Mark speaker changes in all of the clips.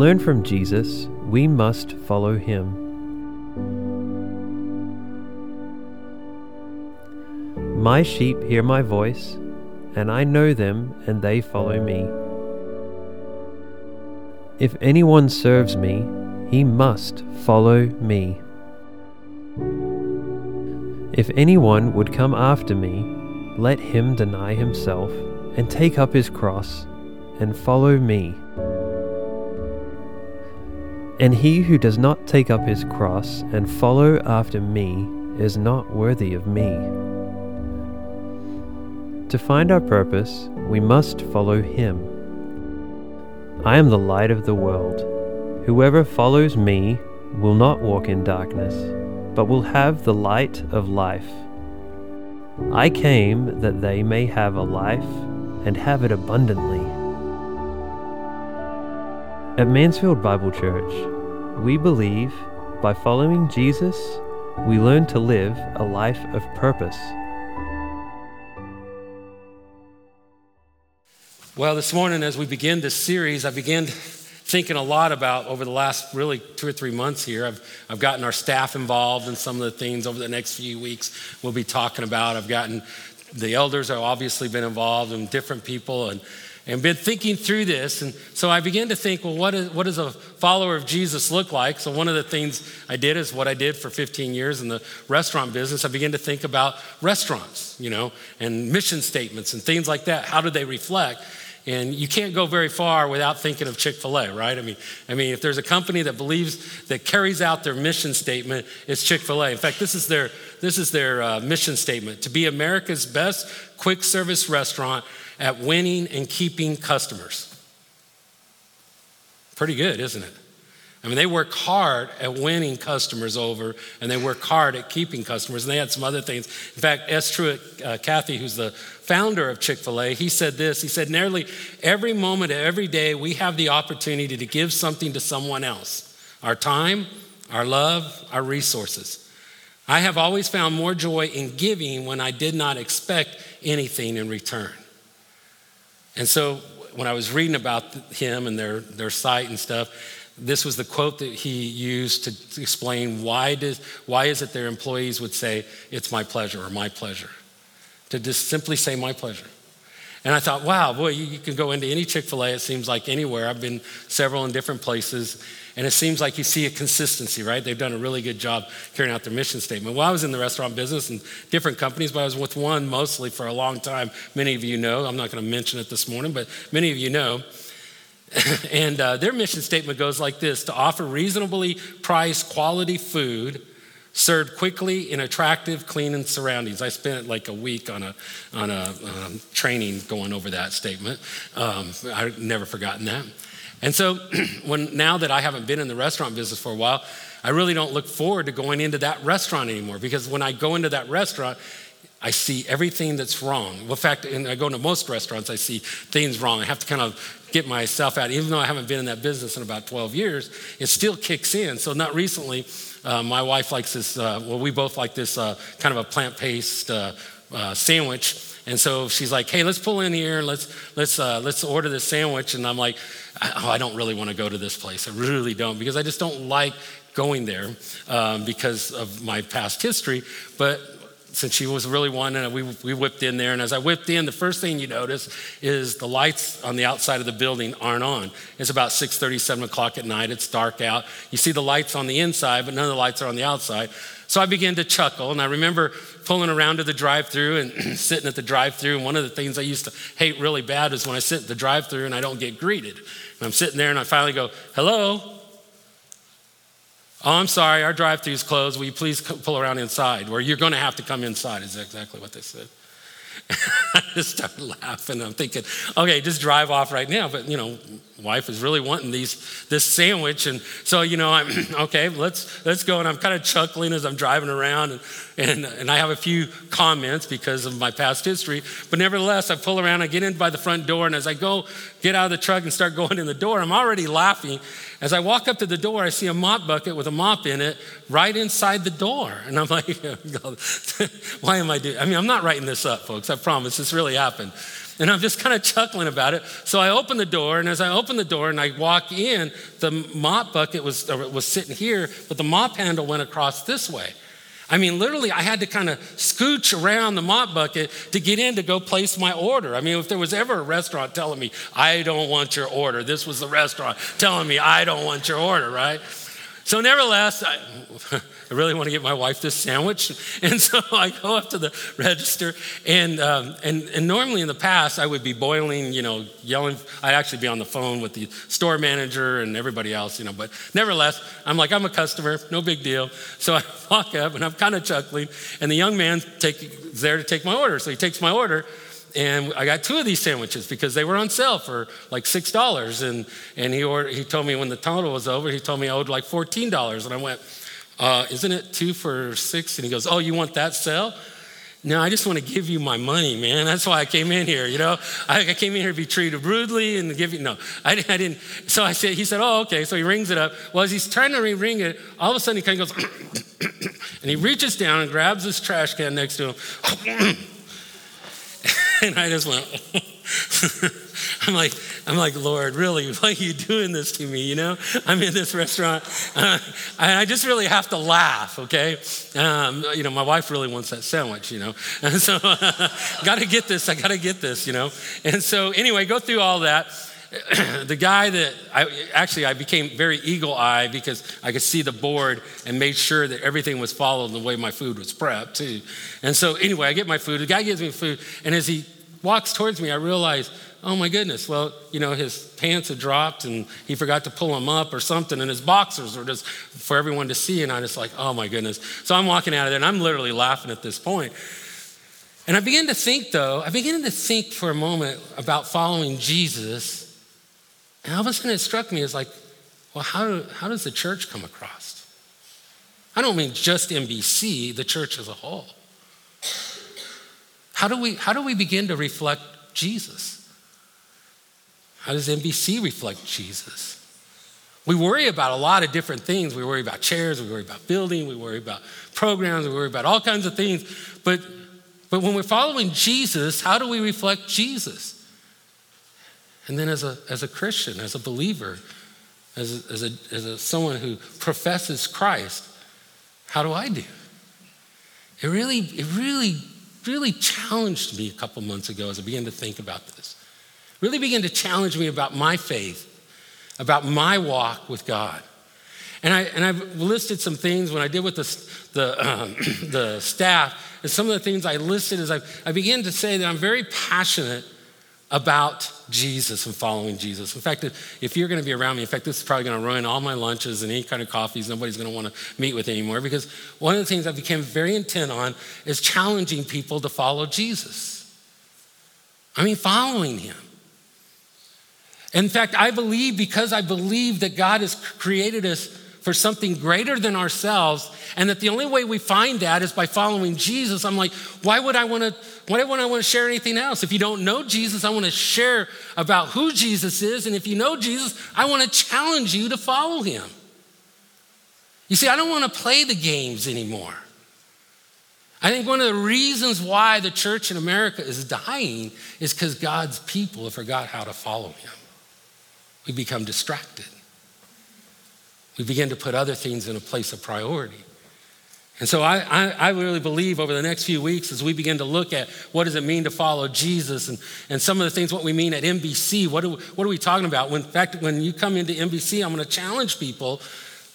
Speaker 1: learn from Jesus, we must follow him. My sheep hear my voice, and I know them, and they follow me. If anyone serves me, he must follow me. If anyone would come after me, let him deny himself and take up his cross and follow me. And he who does not take up his cross and follow after me is not worthy of me. To find our purpose, we must follow him. I am the light of the world. Whoever follows me will not walk in darkness, but will have the light of life. I came that they may have a life and have it abundantly. At Mansfield Bible Church, we believe by following Jesus, we learn to live a life of purpose.
Speaker 2: Well, this morning, as we begin this series, I began thinking a lot about over the last really two or three months here. I've, I've gotten our staff involved in some of the things over the next few weeks we'll be talking about. I've gotten the elders have obviously been involved and different people and, and been thinking through this. And so I began to think, well, what, is, what does a follower of Jesus look like? So one of the things I did is what I did for 15 years in the restaurant business. I began to think about restaurants, you know, and mission statements and things like that. How do they reflect? And you can't go very far without thinking of Chick-fil-A, right? I mean, I mean, if there's a company that believes that carries out their mission statement, it's Chick-fil-A. In fact, this is their this is their uh, mission statement: to be America's best quick service restaurant at winning and keeping customers. Pretty good, isn't it? I mean, they work hard at winning customers over, and they work hard at keeping customers. And they had some other things. In fact, S. Truett uh, Cathy, who's the founder of Chick fil A, he said this He said, Nearly every moment of every day, we have the opportunity to give something to someone else our time, our love, our resources. I have always found more joy in giving when I did not expect anything in return. And so, when I was reading about him and their, their site and stuff, this was the quote that he used to explain why, does, why is it their employees would say, It's my pleasure or my pleasure. To just simply say, My pleasure. And I thought, wow, boy, you, you can go into any Chick fil A, it seems like anywhere. I've been several in different places, and it seems like you see a consistency, right? They've done a really good job carrying out their mission statement. Well, I was in the restaurant business and different companies, but I was with one mostly for a long time. Many of you know, I'm not going to mention it this morning, but many of you know. and uh, their mission statement goes like this to offer reasonably priced quality food served quickly in attractive, clean surroundings. I spent like a week on a, on a um, training going over that statement. Um, I've never forgotten that. And so when, now that I haven't been in the restaurant business for a while, I really don't look forward to going into that restaurant anymore because when I go into that restaurant, I see everything that's wrong. Well, in fact, and I go into most restaurants, I see things wrong. I have to kind of get myself out. Even though I haven't been in that business in about 12 years, it still kicks in. So, not recently, uh, my wife likes this, uh, well, we both like this uh, kind of a plant based uh, uh, sandwich. And so she's like, hey, let's pull in here let's, let's, uh, let's order this sandwich. And I'm like, oh, I don't really want to go to this place. I really don't because I just don't like going there um, because of my past history. But since she was really one, and we, we whipped in there. And as I whipped in, the first thing you notice is the lights on the outside of the building aren't on. It's about 6:30, 7 o'clock at night. It's dark out. You see the lights on the inside, but none of the lights are on the outside. So I began to chuckle, and I remember pulling around to the drive-through and sitting at the drive-through. And one of the things I used to hate really bad is when I sit at the drive-through and I don't get greeted. And I'm sitting there, and I finally go, "Hello." Oh, I'm sorry, our drive through is closed. Will you please pull around inside? Or you're going to have to come inside, is exactly what they said. I just started laughing. I'm thinking, okay, just drive off right now. But, you know, wife is really wanting these this sandwich and so you know i'm okay let's let's go and i'm kind of chuckling as i'm driving around and, and and i have a few comments because of my past history but nevertheless i pull around i get in by the front door and as i go get out of the truck and start going in the door i'm already laughing as I walk up to the door, I see a mop bucket with a mop in it right inside the door. And I'm like, why am I doing? I mean, I'm not writing this up, folks. I promise. This really happened. And I'm just kind of chuckling about it. So I open the door, and as I open the door and I walk in, the mop bucket was, uh, was sitting here, but the mop handle went across this way. I mean, literally, I had to kind of scooch around the mop bucket to get in to go place my order. I mean, if there was ever a restaurant telling me, I don't want your order, this was the restaurant telling me, I don't want your order, right? So, nevertheless, I, I really want to get my wife this sandwich. And so I go up to the register. And, um, and, and normally in the past, I would be boiling, you know, yelling. I'd actually be on the phone with the store manager and everybody else, you know. But nevertheless, I'm like, I'm a customer, no big deal. So I walk up and I'm kind of chuckling. And the young man take, is there to take my order. So he takes my order. And I got two of these sandwiches because they were on sale for like $6. And, and he, ordered, he told me when the total was over, he told me I owed like $14. And I went, uh, Isn't it two for six? And he goes, Oh, you want that sale? No, I just want to give you my money, man. That's why I came in here, you know? I, I came in here to be treated rudely and give you, no, I, I, didn't. So I said, he said, oh, okay. So he rings it up. Well, as he's trying to ring it, all of a sudden he kind of goes, and he reaches down and grabs this trash can next to him. and I just went, I'm like, I'm like, Lord, really, why are you doing this to me? You know, I'm in this restaurant, uh, and I just really have to laugh. Okay, um, you know, my wife really wants that sandwich. You know, and so got to get this. I got to get this. You know, and so anyway, go through all that. the guy that I actually I became very eagle eye because I could see the board and made sure that everything was followed the way my food was prepped too. And so anyway, I get my food. The guy gives me food, and as he walks towards me, I realize, oh my goodness, well, you know, his pants had dropped and he forgot to pull them up or something, and his boxers were just for everyone to see. And I'm just like, oh my goodness. So I'm walking out of there, and I'm literally laughing at this point. And I begin to think, though, I begin to think for a moment about following Jesus and all of a sudden it struck me as like, well, how, how does the church come across? I don't mean just MBC, the church as a whole. How do we, how do we begin to reflect Jesus? How does MBC reflect Jesus? We worry about a lot of different things. We worry about chairs, we worry about building, we worry about programs, we worry about all kinds of things. But, but when we're following Jesus, how do we reflect Jesus? And then as a, as a Christian, as a believer, as as, a, as a, someone who professes Christ, how do I do? It really, it really, really challenged me a couple months ago as I began to think about this. Really began to challenge me about my faith, about my walk with God. And, I, and I've listed some things when I did with the, the, um, the staff, and some of the things I listed is I, I began to say that I'm very passionate about Jesus and following Jesus. In fact, if you're going to be around me, in fact, this is probably going to ruin all my lunches and any kind of coffees. Nobody's going to want to meet with anymore because one of the things I became very intent on is challenging people to follow Jesus. I mean, following him. In fact, I believe because I believe that God has created us for something greater than ourselves, and that the only way we find that is by following Jesus. I'm like, why would I want to? Why would I want to share anything else? If you don't know Jesus, I want to share about who Jesus is, and if you know Jesus, I want to challenge you to follow him. You see, I don't want to play the games anymore. I think one of the reasons why the church in America is dying is because God's people have forgot how to follow him. We become distracted. We begin to put other things in a place of priority. And so I, I, I, really believe over the next few weeks as we begin to look at what does it mean to follow Jesus and, and some of the things what we mean at MBC, what, do, what are we talking about? When, in fact, when you come into MBC, I'm going to challenge people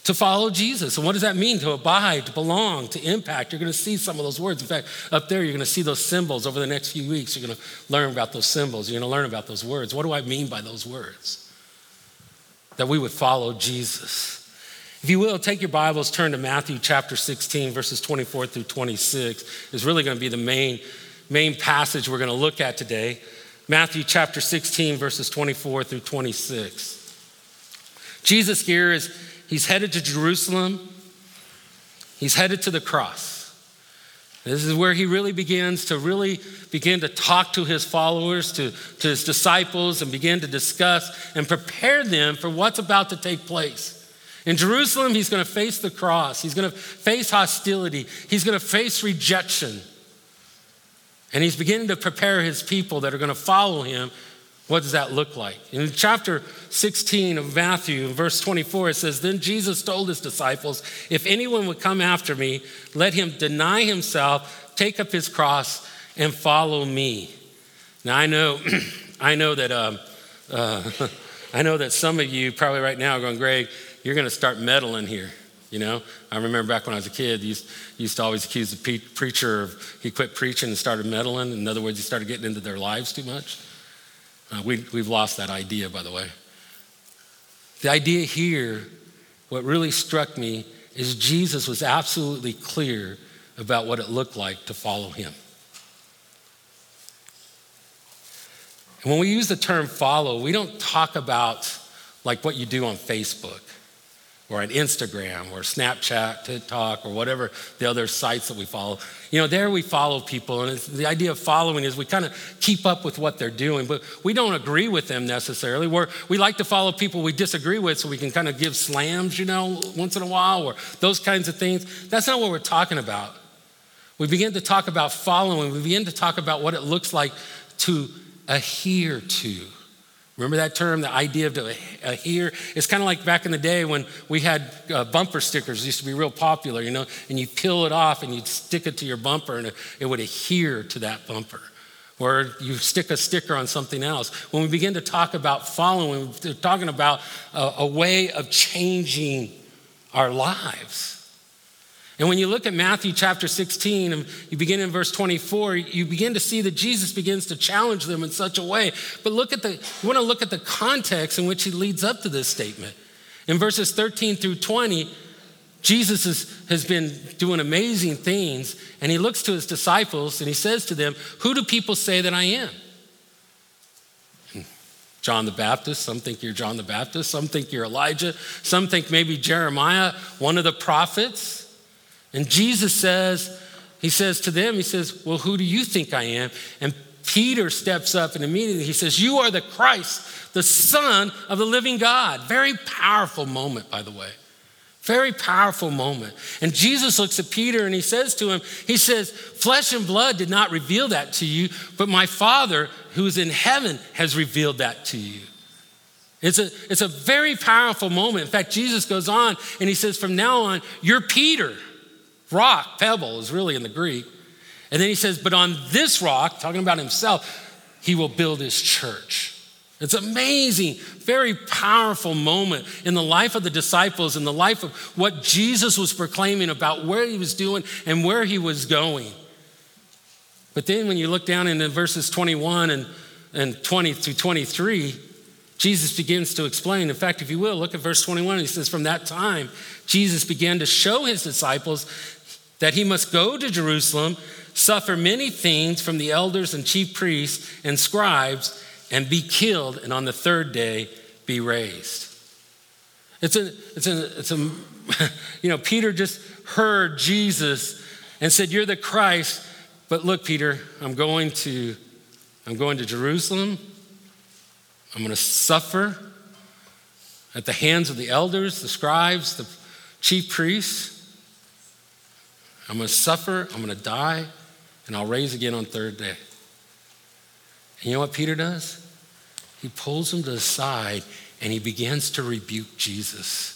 Speaker 2: to follow Jesus. And what does that mean? To abide, to belong, to impact. You're going to see some of those words. In fact, up there, you're going to see those symbols over the next few weeks. You're going to learn about those symbols. You're going to learn about those words. What do I mean by those words? That we would follow Jesus. If you will, take your Bibles, turn to Matthew chapter 16, verses 24 through 26. Is really going to be the main, main passage we're going to look at today. Matthew chapter 16, verses 24 through 26. Jesus here is, he's headed to Jerusalem. He's headed to the cross. This is where he really begins to really begin to talk to his followers, to, to his disciples, and begin to discuss and prepare them for what's about to take place. In Jerusalem, he's going to face the cross, he's going to face hostility, he's going to face rejection. And he's beginning to prepare his people that are going to follow him. What does that look like? In chapter 16 of Matthew, verse 24, it says, Then Jesus told his disciples, If anyone would come after me, let him deny himself, take up his cross, and follow me. Now I know, I know that um, uh, I know that some of you probably right now are going, Greg, you're going to start meddling here. You know, I remember back when I was a kid, you used, used to always accuse the pe- preacher of he quit preaching and started meddling. In other words, he started getting into their lives too much. Uh, we, we've lost that idea, by the way. The idea here, what really struck me, is Jesus was absolutely clear about what it looked like to follow him. And when we use the term follow, we don't talk about like what you do on Facebook or on Instagram or Snapchat, TikTok, or whatever the other sites that we follow. You know, there we follow people, and the idea of following is we kind of keep up with what they're doing, but we don't agree with them necessarily. We're, we like to follow people we disagree with so we can kind of give slams, you know, once in a while, or those kinds of things. That's not what we're talking about. We begin to talk about following, we begin to talk about what it looks like to adhere to. Remember that term, the idea of to adhere? It's kind of like back in the day when we had uh, bumper stickers, used to be real popular, you know, and you peel it off and you'd stick it to your bumper and it, it would adhere to that bumper. Or you stick a sticker on something else. When we begin to talk about following, we're talking about a, a way of changing our lives. And when you look at Matthew chapter 16, and you begin in verse 24, you begin to see that Jesus begins to challenge them in such a way. But look at the, you want to look at the context in which he leads up to this statement. In verses 13 through 20, Jesus is, has been doing amazing things, and he looks to his disciples and he says to them, Who do people say that I am? John the Baptist. Some think you're John the Baptist. Some think you're Elijah. Some think maybe Jeremiah, one of the prophets. And Jesus says, He says to them, He says, Well, who do you think I am? And Peter steps up and immediately he says, You are the Christ, the Son of the living God. Very powerful moment, by the way. Very powerful moment. And Jesus looks at Peter and he says to him, He says, Flesh and blood did not reveal that to you, but my Father who's in heaven has revealed that to you. It's a, it's a very powerful moment. In fact, Jesus goes on and he says, From now on, you're Peter. Rock, pebble is really in the Greek. And then he says, But on this rock, talking about himself, he will build his church. It's amazing, very powerful moment in the life of the disciples, in the life of what Jesus was proclaiming about where he was doing and where he was going. But then when you look down into verses 21 and, and 20 through 23, Jesus begins to explain. In fact, if you will, look at verse 21. He says, From that time, Jesus began to show his disciples that he must go to Jerusalem, suffer many things from the elders and chief priests and scribes, and be killed, and on the third day be raised. It's a, it's a, it's a, you know, Peter just heard Jesus and said, You're the Christ. But look, Peter, I'm going to, I'm going to Jerusalem. I'm going to suffer at the hands of the elders, the scribes, the chief priests. I'm going to suffer, I'm going to die, and I'll raise again on third day. And you know what Peter does? He pulls him to the side and he begins to rebuke Jesus.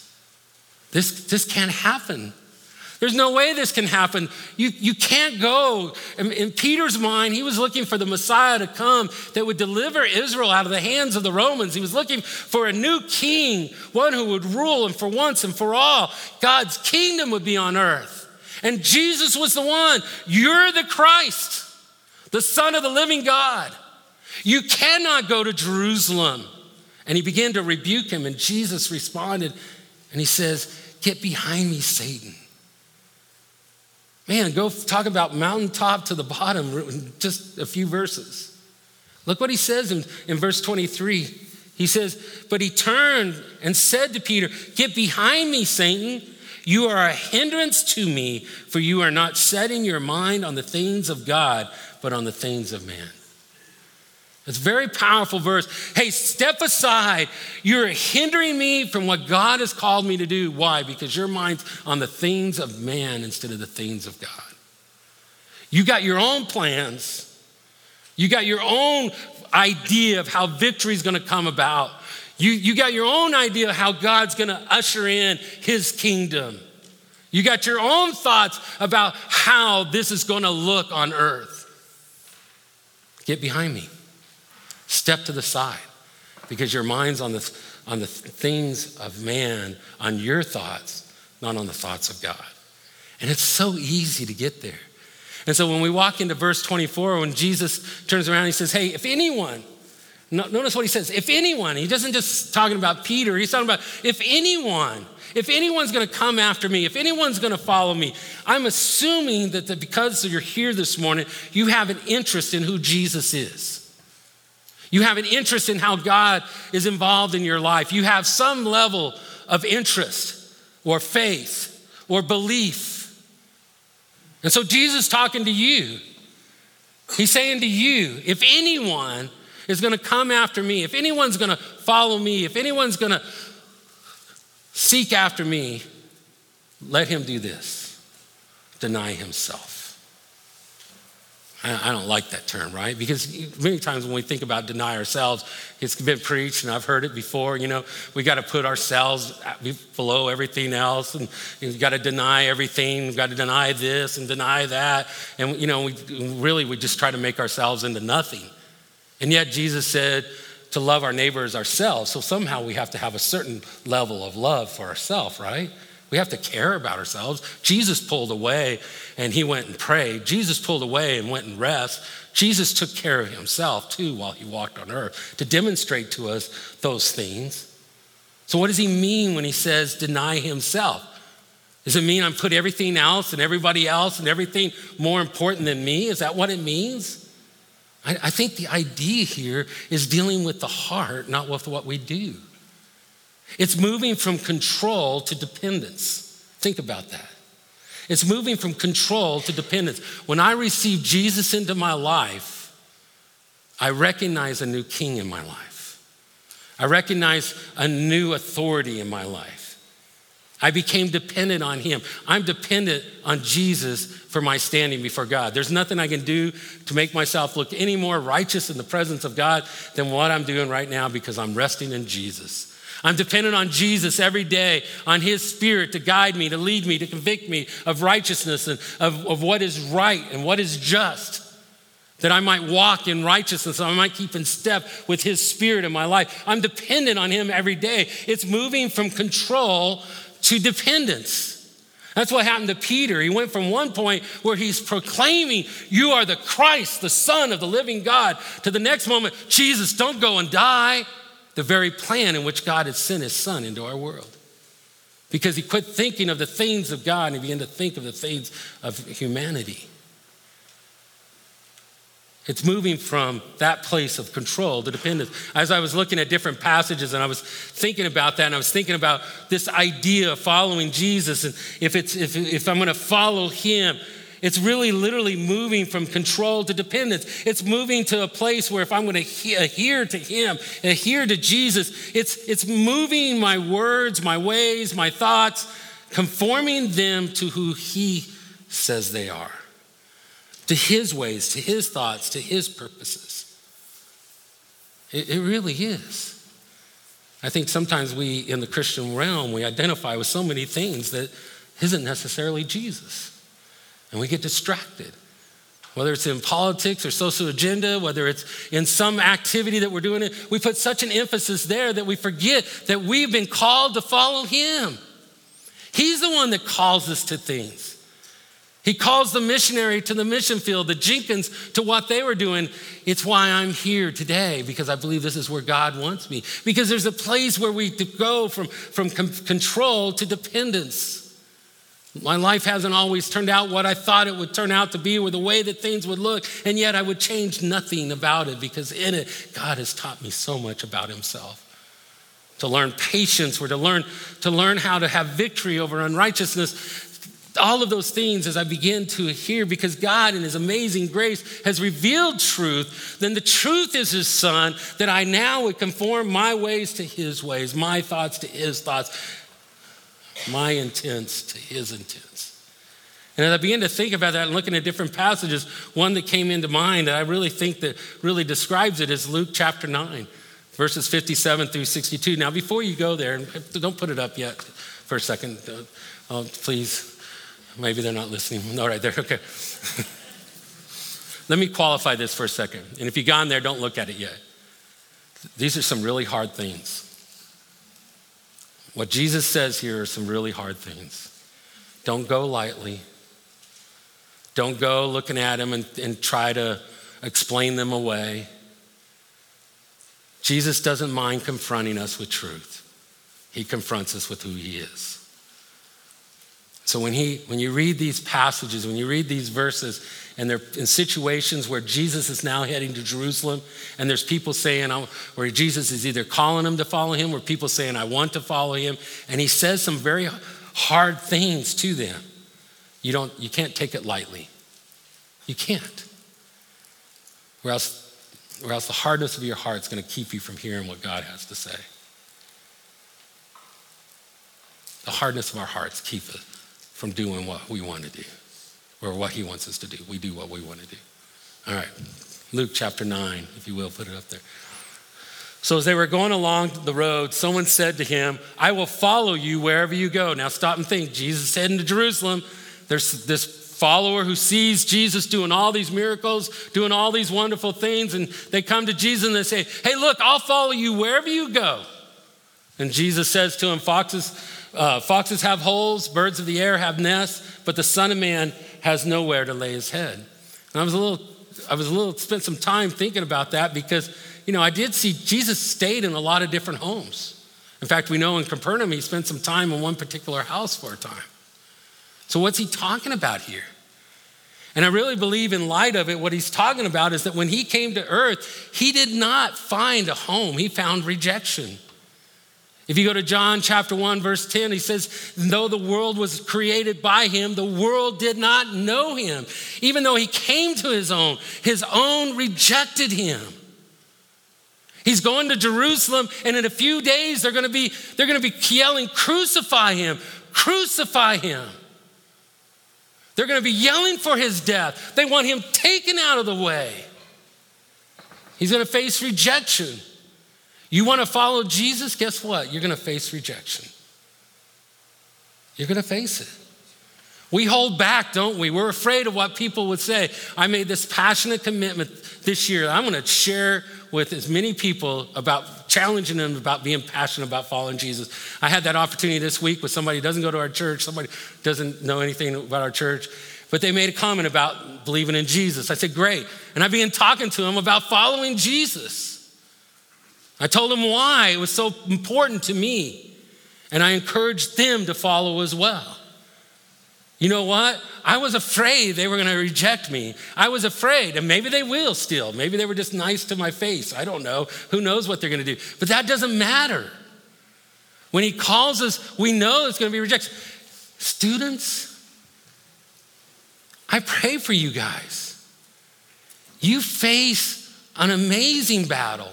Speaker 2: This, this can't happen. There's no way this can happen. You, you can't go. In, in, Peter's mind, he was looking for the Messiah to come that would deliver Israel out of the hands of the Romans. He was looking for a new king, one who would rule, and for once and for all, God's kingdom would be on earth. And Jesus was the one. You're the Christ, the Son of the living God. You cannot go to Jerusalem. And he began to rebuke him, and Jesus responded and he says, Get behind me, Satan. Man, go talk about mountaintop to the bottom just a few verses. Look what he says in, in verse 23. He says, But he turned and said to Peter, Get behind me, Satan. You are a hindrance to me, for you are not setting your mind on the things of God, but on the things of man. It's a very powerful verse. Hey, step aside. You're hindering me from what God has called me to do. Why? Because your mind's on the things of man instead of the things of God. You got your own plans, You got your own idea of how victory is going to come about. You, you got your own idea how God's to usher in his kingdom. You got your own thoughts about how this is to look on earth. Get behind me. Step to the side because your mind's on the, on the things of man, on your thoughts, not on the thoughts of God. And it's so easy to get there. And so when we walk into verse 24, when Jesus turns around, he says, Hey, if anyone, notice what he says, if anyone, he doesn't just talking about Peter, he's talking about if anyone, if anyone's gonna come after me, if anyone's gonna follow me, I'm assuming that the, because you're here this morning, you have an interest in who Jesus is. You have an interest in how God is involved in your life. You have some level of interest or faith or belief. And so Jesus talking to you. He's saying to you, if anyone is going to come after me, if anyone's going to follow me, if anyone's going to seek after me, let him do this deny himself. I don't like that term, right? Because many times when we think about deny ourselves, it's been preached and I've heard it before. You know, we got to put ourselves below everything else and you got to deny everything. We've got to deny this and deny that. And, you know, we, really, we just try to make ourselves into nothing. And yet, Jesus said to love our neighbors ourselves. So somehow we have to have a certain level of love for ourselves, right? We have to care about ourselves. Jesus pulled away and he went and prayed. Jesus pulled away and went and rest. Jesus took care of himself too while he walked on earth to demonstrate to us those things. So, what does he mean when he says deny himself? Does it mean I'm put everything else and everybody else and everything more important than me? Is that what it means? I, I think the idea here is dealing with the heart, not with what we do. It's moving from control to dependence. Think about that. It's moving from control to dependence. When I receive Jesus into my life, I recognize a new king in my life. I recognize a new authority in my life. I became dependent on him. I'm dependent on Jesus for my standing before God. There's nothing I can do to make myself look any more righteous in the presence of God than what I'm doing right now because I'm resting in Jesus. I'm dependent on Jesus every day, on His Spirit to guide me, to lead me, to convict me of righteousness and of, of what is right and what is just. That I might walk in righteousness, I might keep in step with His Spirit in my life. I'm dependent on Him every day. It's moving from control to dependence. That's what happened to Peter. He went from one point where he's proclaiming, You are the Christ, the Son of the living God, to the next moment, Jesus, don't go and die the very plan in which God had sent his son into our world. Because he quit thinking of the things of God and he began to think of the things of humanity. It's moving from that place of control to dependence. As I was looking at different passages and I was thinking about that, and I was thinking about this idea of following Jesus, and if, it's, if, if I'm going to follow him, it's really literally moving from control to dependence. It's moving to a place where if I'm going to adhere to Him, adhere to Jesus, it's, it's moving my words, my ways, my thoughts, conforming them to who He says they are, to His ways, to His thoughts, to His purposes. It, it really is. I think sometimes we, in the Christian realm, we identify with so many things that isn't necessarily Jesus and we get distracted. Whether it's in politics or social agenda, whether it's in some activity that we're doing, it, we put such an emphasis there that we forget that we've been called to follow Him. He's the one that calls us to things. He calls the missionary to the mission field, the Jenkins to what they were doing. It's why I'm here today, because I believe this is where God wants me. Because there's a place where we go from, from control to dependence. My life hasn't always turned out what I thought it would turn out to be or the way that things would look, and yet I would change nothing about it because in it, God has taught me so much about Himself. To learn patience or to learn, to learn how to have victory over unrighteousness. All of those things as I begin to hear, because God in His amazing grace has revealed truth, then the truth is His Son, that I now would conform my ways to His ways, my thoughts to His thoughts my intents to his intents. And as I began to think about that and looking at different passages, one that came into mind that I really think that really describes it is Luke chapter 9, verses 57 through 62. Now, before you go there, don't put it up yet for a second. Oh, please. Maybe they're not listening. All right, there. Okay. Let me qualify this for a second. And if you've gone there, don't look at it yet. These are some really hard things. What Jesus says here are some really hard things. Don't go lightly. Don't go looking at them and, and try to explain them away. Jesus doesn't mind confronting us with truth, He confronts us with who He is. So when, he, when you read these passages, when you read these verses, and they're in situations where Jesus is now heading to Jerusalem, and there's people saying, oh, where Jesus is either calling them to follow him, or people saying, I want to follow him, and he says some very hard things to them. You, don't, you can't take it lightly. You can't. Or else, or else the hardness of your heart is going to keep you from hearing what God has to say. The hardness of our hearts keep us from doing what we want to do or what He wants us to do. We do what we want to do. All right, Luke chapter 9, if you will, put it up there. So as they were going along the road, someone said to him, I will follow you wherever you go. Now stop and think. Jesus heading to Jerusalem. There's this follower who sees Jesus doing all these miracles, doing all these wonderful things, and they come to Jesus and they say, Hey, look, I'll follow you wherever you go. And Jesus says to him, Foxes, uh, foxes have holes, birds of the air have nests, but the Son of Man has nowhere to lay his head. And I was a little, I was a little, spent some time thinking about that because you know, I did see Jesus stayed in a lot of different homes. In fact, we know in Capernaum he spent some time in one particular house for a time. So, what's he talking about here? And I really believe, in light of it, what he's talking about is that when he came to earth, he did not find a home, he found rejection. If you go to John chapter 1, verse 10, he says, Though the world was created by him, the world did not know him. Even though he came to his own, his own rejected him. He's going to Jerusalem, and in a few days they're to be they're to be yelling, "Crucify him! Crucify him!" They're to be yelling for his death. They want him taken out of the way. He's to face rejection. You want to follow Jesus? Guess what? You're going to face rejection. You're going to face it. We hold back, don't we? We're afraid of what people would say. I made this passionate commitment this year. I'm going to share with as many people about challenging them about being passionate about following Jesus. I had that opportunity this week with somebody who doesn't go to our church, somebody doesn't know anything about our church, but they made a comment about believing in Jesus. I said, Great. And I began talking to them about following Jesus. I told them why it was so important to me, and I encouraged them to follow as well. You know what? I was afraid they were going to reject me. I was afraid, and maybe they will still. Maybe they were just nice to my face. I don't know. Who knows what they're going to do? But that doesn't matter. When He calls us, we know it's going to be rejection. Students, I pray for you guys. You face an amazing battle.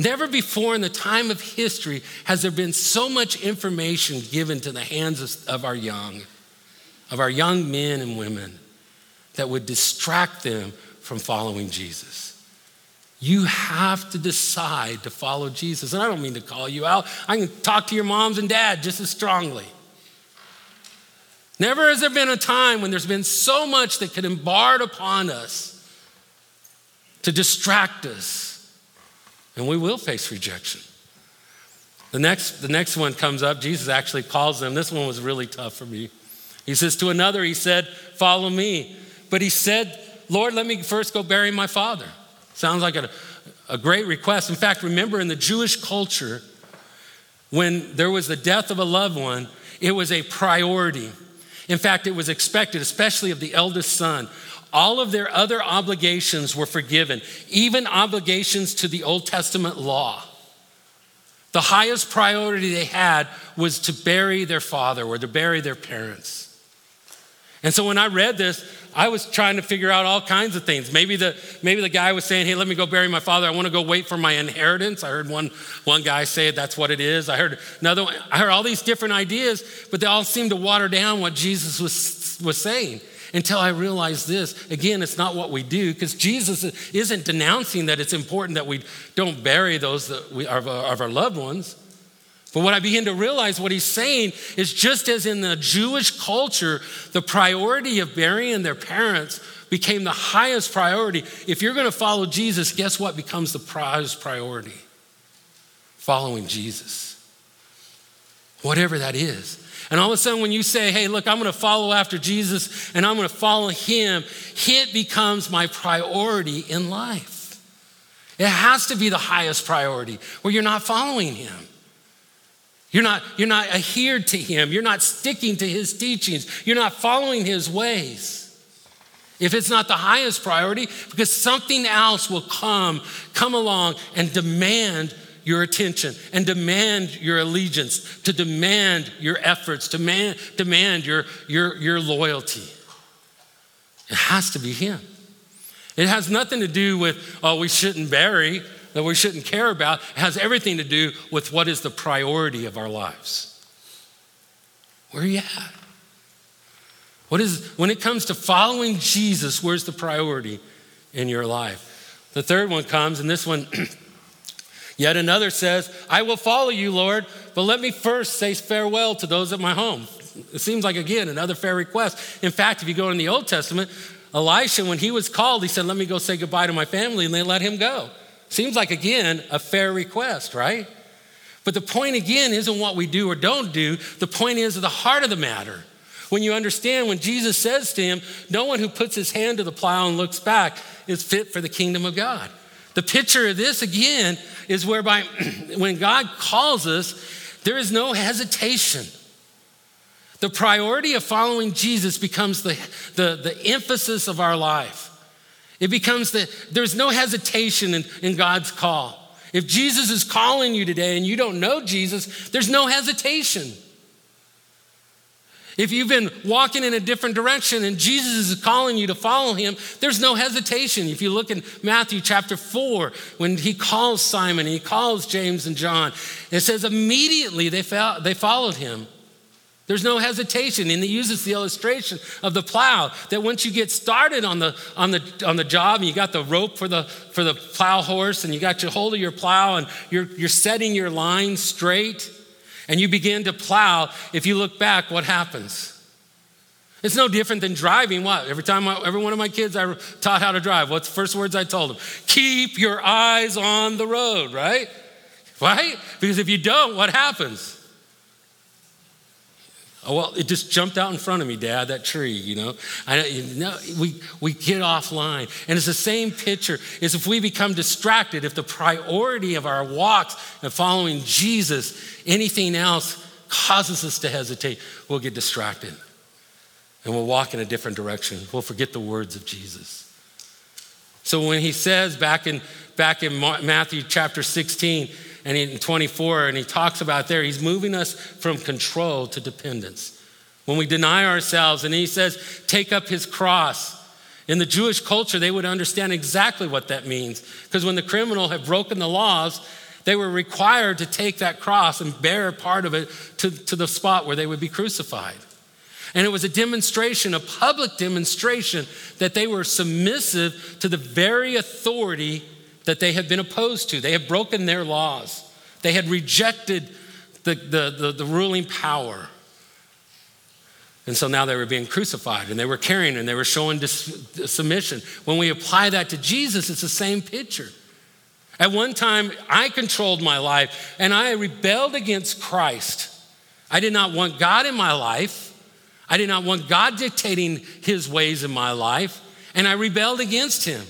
Speaker 2: Never before in the time of history has there been so much information given to the hands of our young of our young men and women that would distract them from following Jesus. You have to decide to follow Jesus. And I don't mean to call you out, I can talk to your moms and dad just as strongly. Never has there been a time when there's been so much that could embark upon us to distract us. And we will face rejection. The next, the next one comes up. Jesus actually calls them. This one was really tough for me. He says to another, he said, Follow me. But he said, Lord, let me first go bury my father. Sounds like a, a great request. In fact, remember in the Jewish culture, when there was the death of a loved one, it was a priority. In fact, it was expected, especially of the eldest son. All of their other obligations were forgiven, even obligations to the Old Testament law. The highest priority they had was to bury their father or to bury their parents. And so when I read this, I was trying to figure out all kinds of things. Maybe the, maybe the guy was saying, hey, let me go bury my father. I want to go wait for my inheritance. I heard one, one guy say that's what it is. I heard another one. I heard all these different ideas, but they all seemed to water down what Jesus was, was saying until I realized this. Again, it's not what we do because Jesus isn't denouncing that it's important that we don't bury those that we, of, of our loved ones. But what I begin to realize, what he's saying is just as in the Jewish culture, the priority of burying their parents became the highest priority. If you're going to follow Jesus, guess what becomes the highest priority? Following Jesus. Whatever that is. And all of a sudden, when you say, hey, look, I'm to follow after Jesus and I'm to follow him, it becomes my priority in life. It has to be the highest priority where you're not following him. You're not, you're not adhered to him. You're not sticking to his teachings. You're not following his ways. If it's not the highest priority, because something else will come, come along and demand your attention and demand your allegiance, to demand your efforts, to demand, demand your, your, your loyalty. It has to be him. It has nothing to do with, oh, we shouldn't bury that we shouldn't care about It has everything to do with what is the priority of our lives. Where are you at? What is, when it comes to following Jesus, where's the priority in your life? The third one comes, and this one, yet another says, I will follow you, Lord, but let me first say farewell to those at my home. It seems like, again, another fair request. In fact, if you go in the Old Testament, Elisha, when he was called, he said, Let me go say goodbye to my family, and they let him go. Seems like, again, a fair request, right? But the point, again, isn't what we do or don't do. The point is the heart of the matter. When you understand, when Jesus says to him, No one who puts his hand to the plow and looks back is fit for the kingdom of God. The picture of this, again, is whereby when God calls us, there is no hesitation. The priority of following Jesus becomes the, the, the emphasis of our life. It becomes that there's no hesitation in, in God's call. If Jesus is calling you today and you don't know Jesus, there's no hesitation. If you've been walking in a different direction and Jesus is calling you to follow him, there's no hesitation. If you look in Matthew chapter 4, when he calls Simon, he calls James and John, it says immediately they, they followed him. There's no hesitation. And he uses the illustration of the plow that once you get started on the, on the, on the job and you got the rope for the, for the plow horse and you got your hold of your plow and you're, you're setting your line straight and you begin to plow, if you look back, what happens? It's no different than driving. What? Every time, I, every one of my kids I taught how to drive, what's the first words I told them? Keep your eyes on the road, right? Right? Because if you don't, what happens? Oh, well, it just jumped out in front of me, Dad, that tree, you know. I, you know we, we get offline. And it's the same picture is if we become distracted, if the priority of our walks and following Jesus, anything else causes us to hesitate, we'll get distracted. And we'll walk in a different direction. We'll forget the words of Jesus. So when he says back in, back in Matthew chapter 16, and in 24, and he talks about there, he's moving us from control to dependence. When we deny ourselves, and he says, take up his cross. In the Jewish culture, they would understand exactly what that means. Because when the criminal had broken the laws, they were required to take that cross and bear part of it to, to the spot where they would be crucified. And it was a demonstration, a public demonstration, that they were submissive to the very authority that they had been opposed to. They had broken their laws, they had rejected the, the, the, the ruling power. And so now they were being crucified and they were carrying and they were showing dis- submission. When we apply that to Jesus, it's the same picture. At one time, I controlled my life and I rebelled against Christ. I did not want God in my life. I did not want God dictating his ways in my life. And I rebelled against him.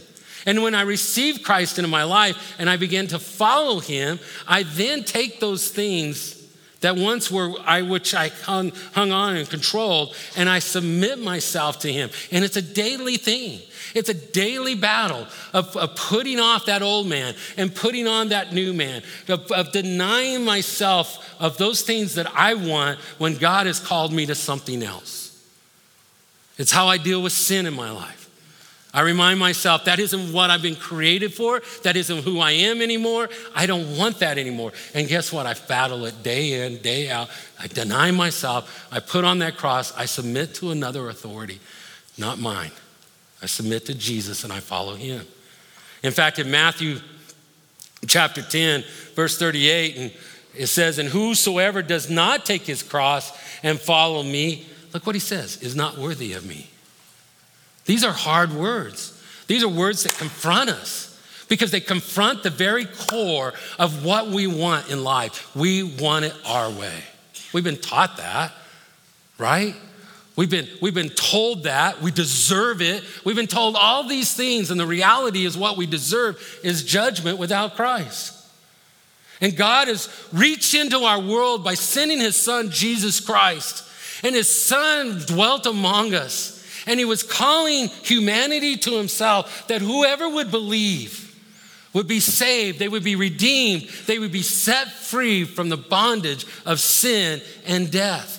Speaker 2: And when I received Christ into my life and I began to follow him, I then take those things that once were I which I hung, hung on and controlled, and I submit myself to him. And it's a daily thing. It's a daily battle of, of putting off that old man and putting on that new man, of, of denying myself of those things that I want when God has called me to something else. It's how I deal with sin in my life. I remind myself that isn't what I've been created for. That isn't who I am anymore. I don't want that anymore. And guess what? I battle it day in, day out. I deny myself. I put on that cross. I submit to another authority, not mine. I submit to Jesus and I follow him. In fact, in Matthew chapter 10, verse 38, and it says, And whosoever does not take his cross and follow me, look what he says, is not worthy of me. These are hard words. These are words that confront us because they confront the very core of what we want in life. We want it our way. We've been taught that, right? We've been, we've been told that. We deserve it. We've been told all these things, and the reality is what we deserve is judgment without Christ. And God has reached into our world by sending his son, Jesus Christ. And his son dwelt among us. And he was calling humanity to himself that whoever would believe would be saved, they would be redeemed, they would be set free from the bondage of sin and death.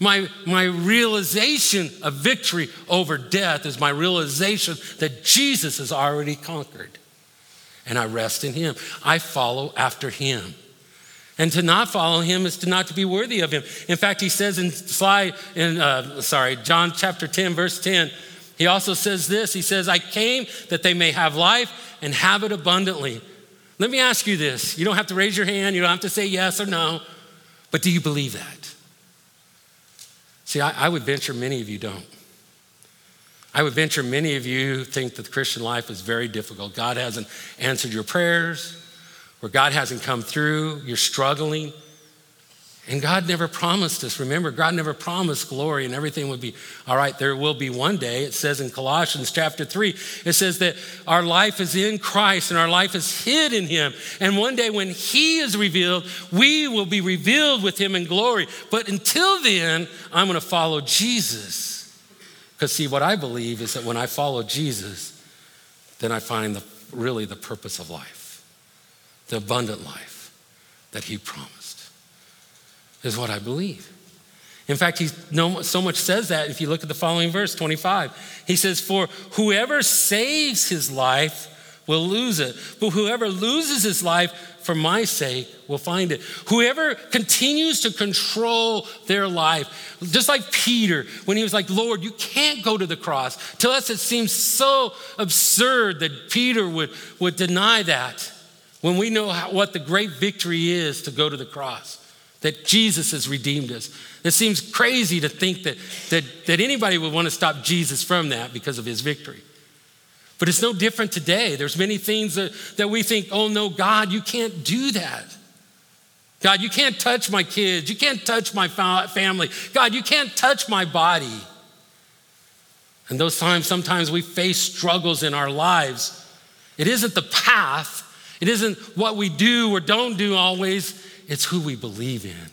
Speaker 2: My, my realization of victory over death is my realization that Jesus has already conquered. And I rest in him. I follow after him. And to not follow him is to not to be worthy of him. In fact, he says in slide in uh, sorry, John chapter 10, verse 10, he also says this. He says, I came that they may have life and have it abundantly. Let me ask you this. You don't have to raise your hand, you don't have to say yes or no, but do you believe that? See, I, I would venture many of you don't. I would venture many of you think that the Christian life is very difficult. God hasn't answered your prayers where God hasn't come through, you're struggling. And God never promised us. Remember, God never promised glory and everything would be all right. There will be one day. It says in Colossians chapter 3, it says that our life is in Christ and our life is hid in Him. And one day when He is revealed, we will be revealed with Him in glory. But until then, I'm going to follow Jesus. Because, see, what I believe is that when I follow Jesus, then I find the, really the purpose of life the abundant life that he promised, is what I believe. In fact, he so much says that if you look at the following verse, 25, he says, For whoever saves his life will lose it, but whoever loses his life for my sake will find it. Whoever continues to control their life, just like Peter, when he was like, Lord, you can't go to the cross. To us, it seems so absurd that Peter would, would deny that. When we know how, what the great victory is to go to the cross, that Jesus has redeemed us. It seems crazy to think that, that, that anybody would want to stop Jesus from that because of his victory. But it's no different today. There's many things that, that we think, oh no, God, you can't do that. God, you can't touch my kids. You can't touch my family. God, you can't touch my body. And those times, sometimes we face struggles in our lives. It isn't the path, it isn't what we do or don't do always, it's who we believe in.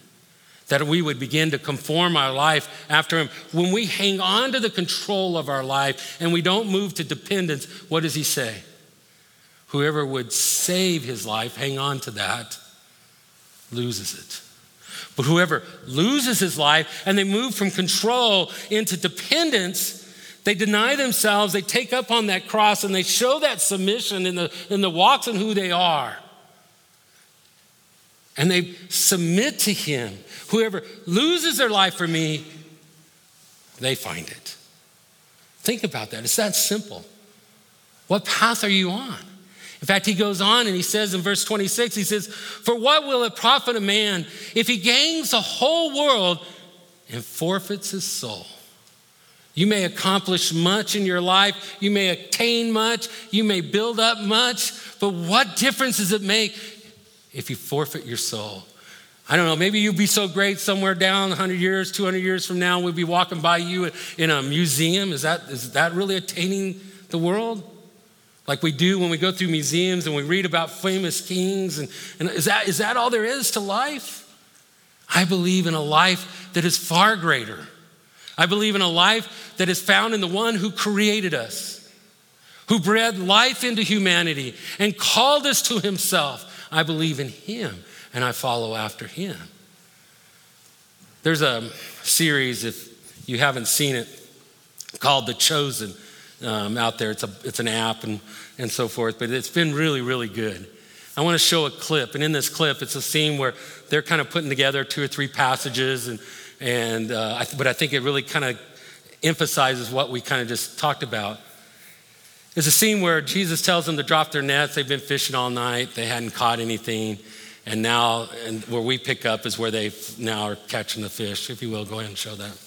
Speaker 2: That we would begin to conform our life after Him. When we hang on to the control of our life and we don't move to dependence, what does He say? Whoever would save his life, hang on to that, loses it. But whoever loses his life and they move from control into dependence, they deny themselves, they take up on that cross, and they show that submission in the, in the walks and who they are. And they submit to Him. Whoever loses their life for me, they find it. Think about that. It's that simple. What path are you on? In fact, he goes on and he says in verse 26, he says, For what will it profit a man if he gains the whole world and forfeits his soul? You may accomplish much in your life, you may attain much, you may build up much, but what difference does it make if you forfeit your soul? I don't know, maybe you'd be so great somewhere down 100 years, 200 years from now, we'd be walking by you in a museum. Is that, is that really attaining the world? Like we do when we go through museums and we read about famous kings. And, and is, that, is that all there is to life? I believe in a life that is far greater I believe in a life that is found in the one who created us, who bred life into humanity and called us to himself. I believe in him and I follow after him. There's a series, if you haven't seen it, called The Chosen um, out there. It's, a, it's an app and, and so forth, but it's been really, really good. I want to show a clip, and in this clip, it's a scene where they're kind of putting together two or three passages, and, and uh, I, but I think it really kind of emphasizes what we kind of just talked about. There's a scene where Jesus tells them to drop their nets. They've been fishing all night, they hadn't caught anything. And now, and where we pick up is where they now are catching the fish. If you will, go ahead and show that.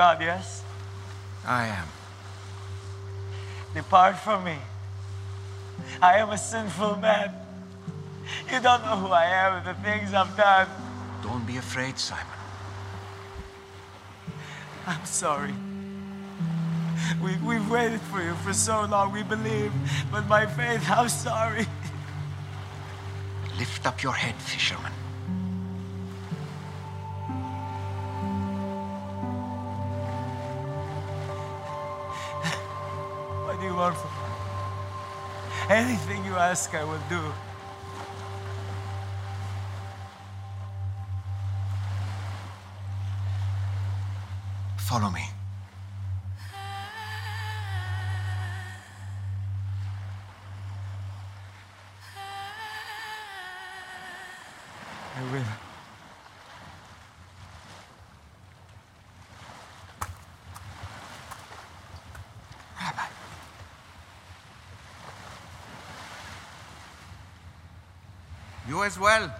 Speaker 3: God, yes?
Speaker 4: I am.
Speaker 3: Depart from me. I am a sinful man. You don't know who I am and the things I've done.
Speaker 4: Don't be afraid, Simon.
Speaker 3: I'm sorry. We, we've waited for you for so long, we believe. But my faith, I'm sorry.
Speaker 4: Lift up your head, fisherman.
Speaker 3: From me? Anything you ask, I will do.
Speaker 4: Follow me. You as well.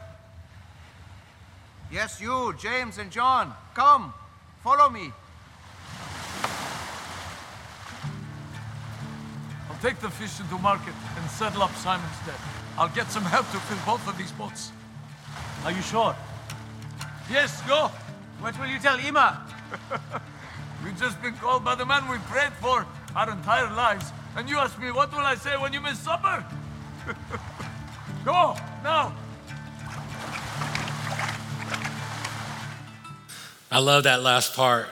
Speaker 4: Yes, you, James and John. Come, follow me.
Speaker 5: I'll take the fish into market and settle up Simon's debt. I'll get some help to fill both of these boats.
Speaker 3: Are you sure?
Speaker 5: Yes, go.
Speaker 3: What will you tell Ima?
Speaker 5: We've just been called by the man we prayed for our entire lives. And you ask me, what will I say when you miss supper? go, now.
Speaker 2: I love that last part.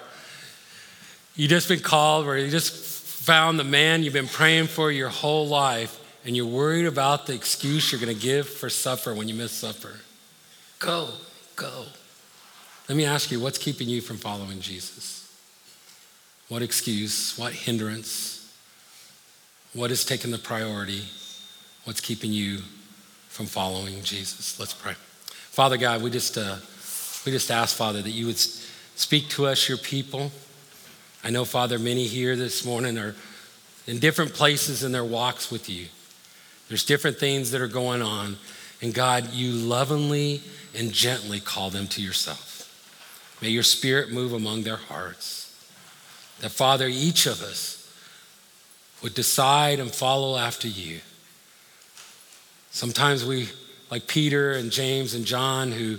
Speaker 2: You just been called, or you just found the man you've been praying for your whole life, and you're worried about the excuse you're going to give for supper when you miss supper. Go, go. Let me ask you, what's keeping you from following Jesus? What excuse? What hindrance? What is taking the priority? What's keeping you from following Jesus? Let's pray. Father God, we just, uh, we just ask, Father, that you would speak to us, your people. I know, Father, many here this morning are in different places in their walks with you. There's different things that are going on. And God, you lovingly and gently call them to yourself. May your spirit move among their hearts. That, Father, each of us would decide and follow after you. Sometimes we, like Peter and James and John, who,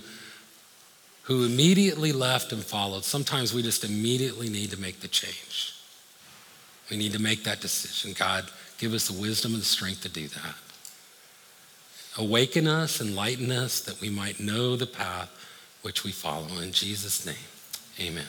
Speaker 2: who immediately left and followed, sometimes we just immediately need to make the change. We need to make that decision. God, give us the wisdom and the strength to do that. Awaken us, enlighten us, that we might know the path which we follow. In Jesus' name, amen.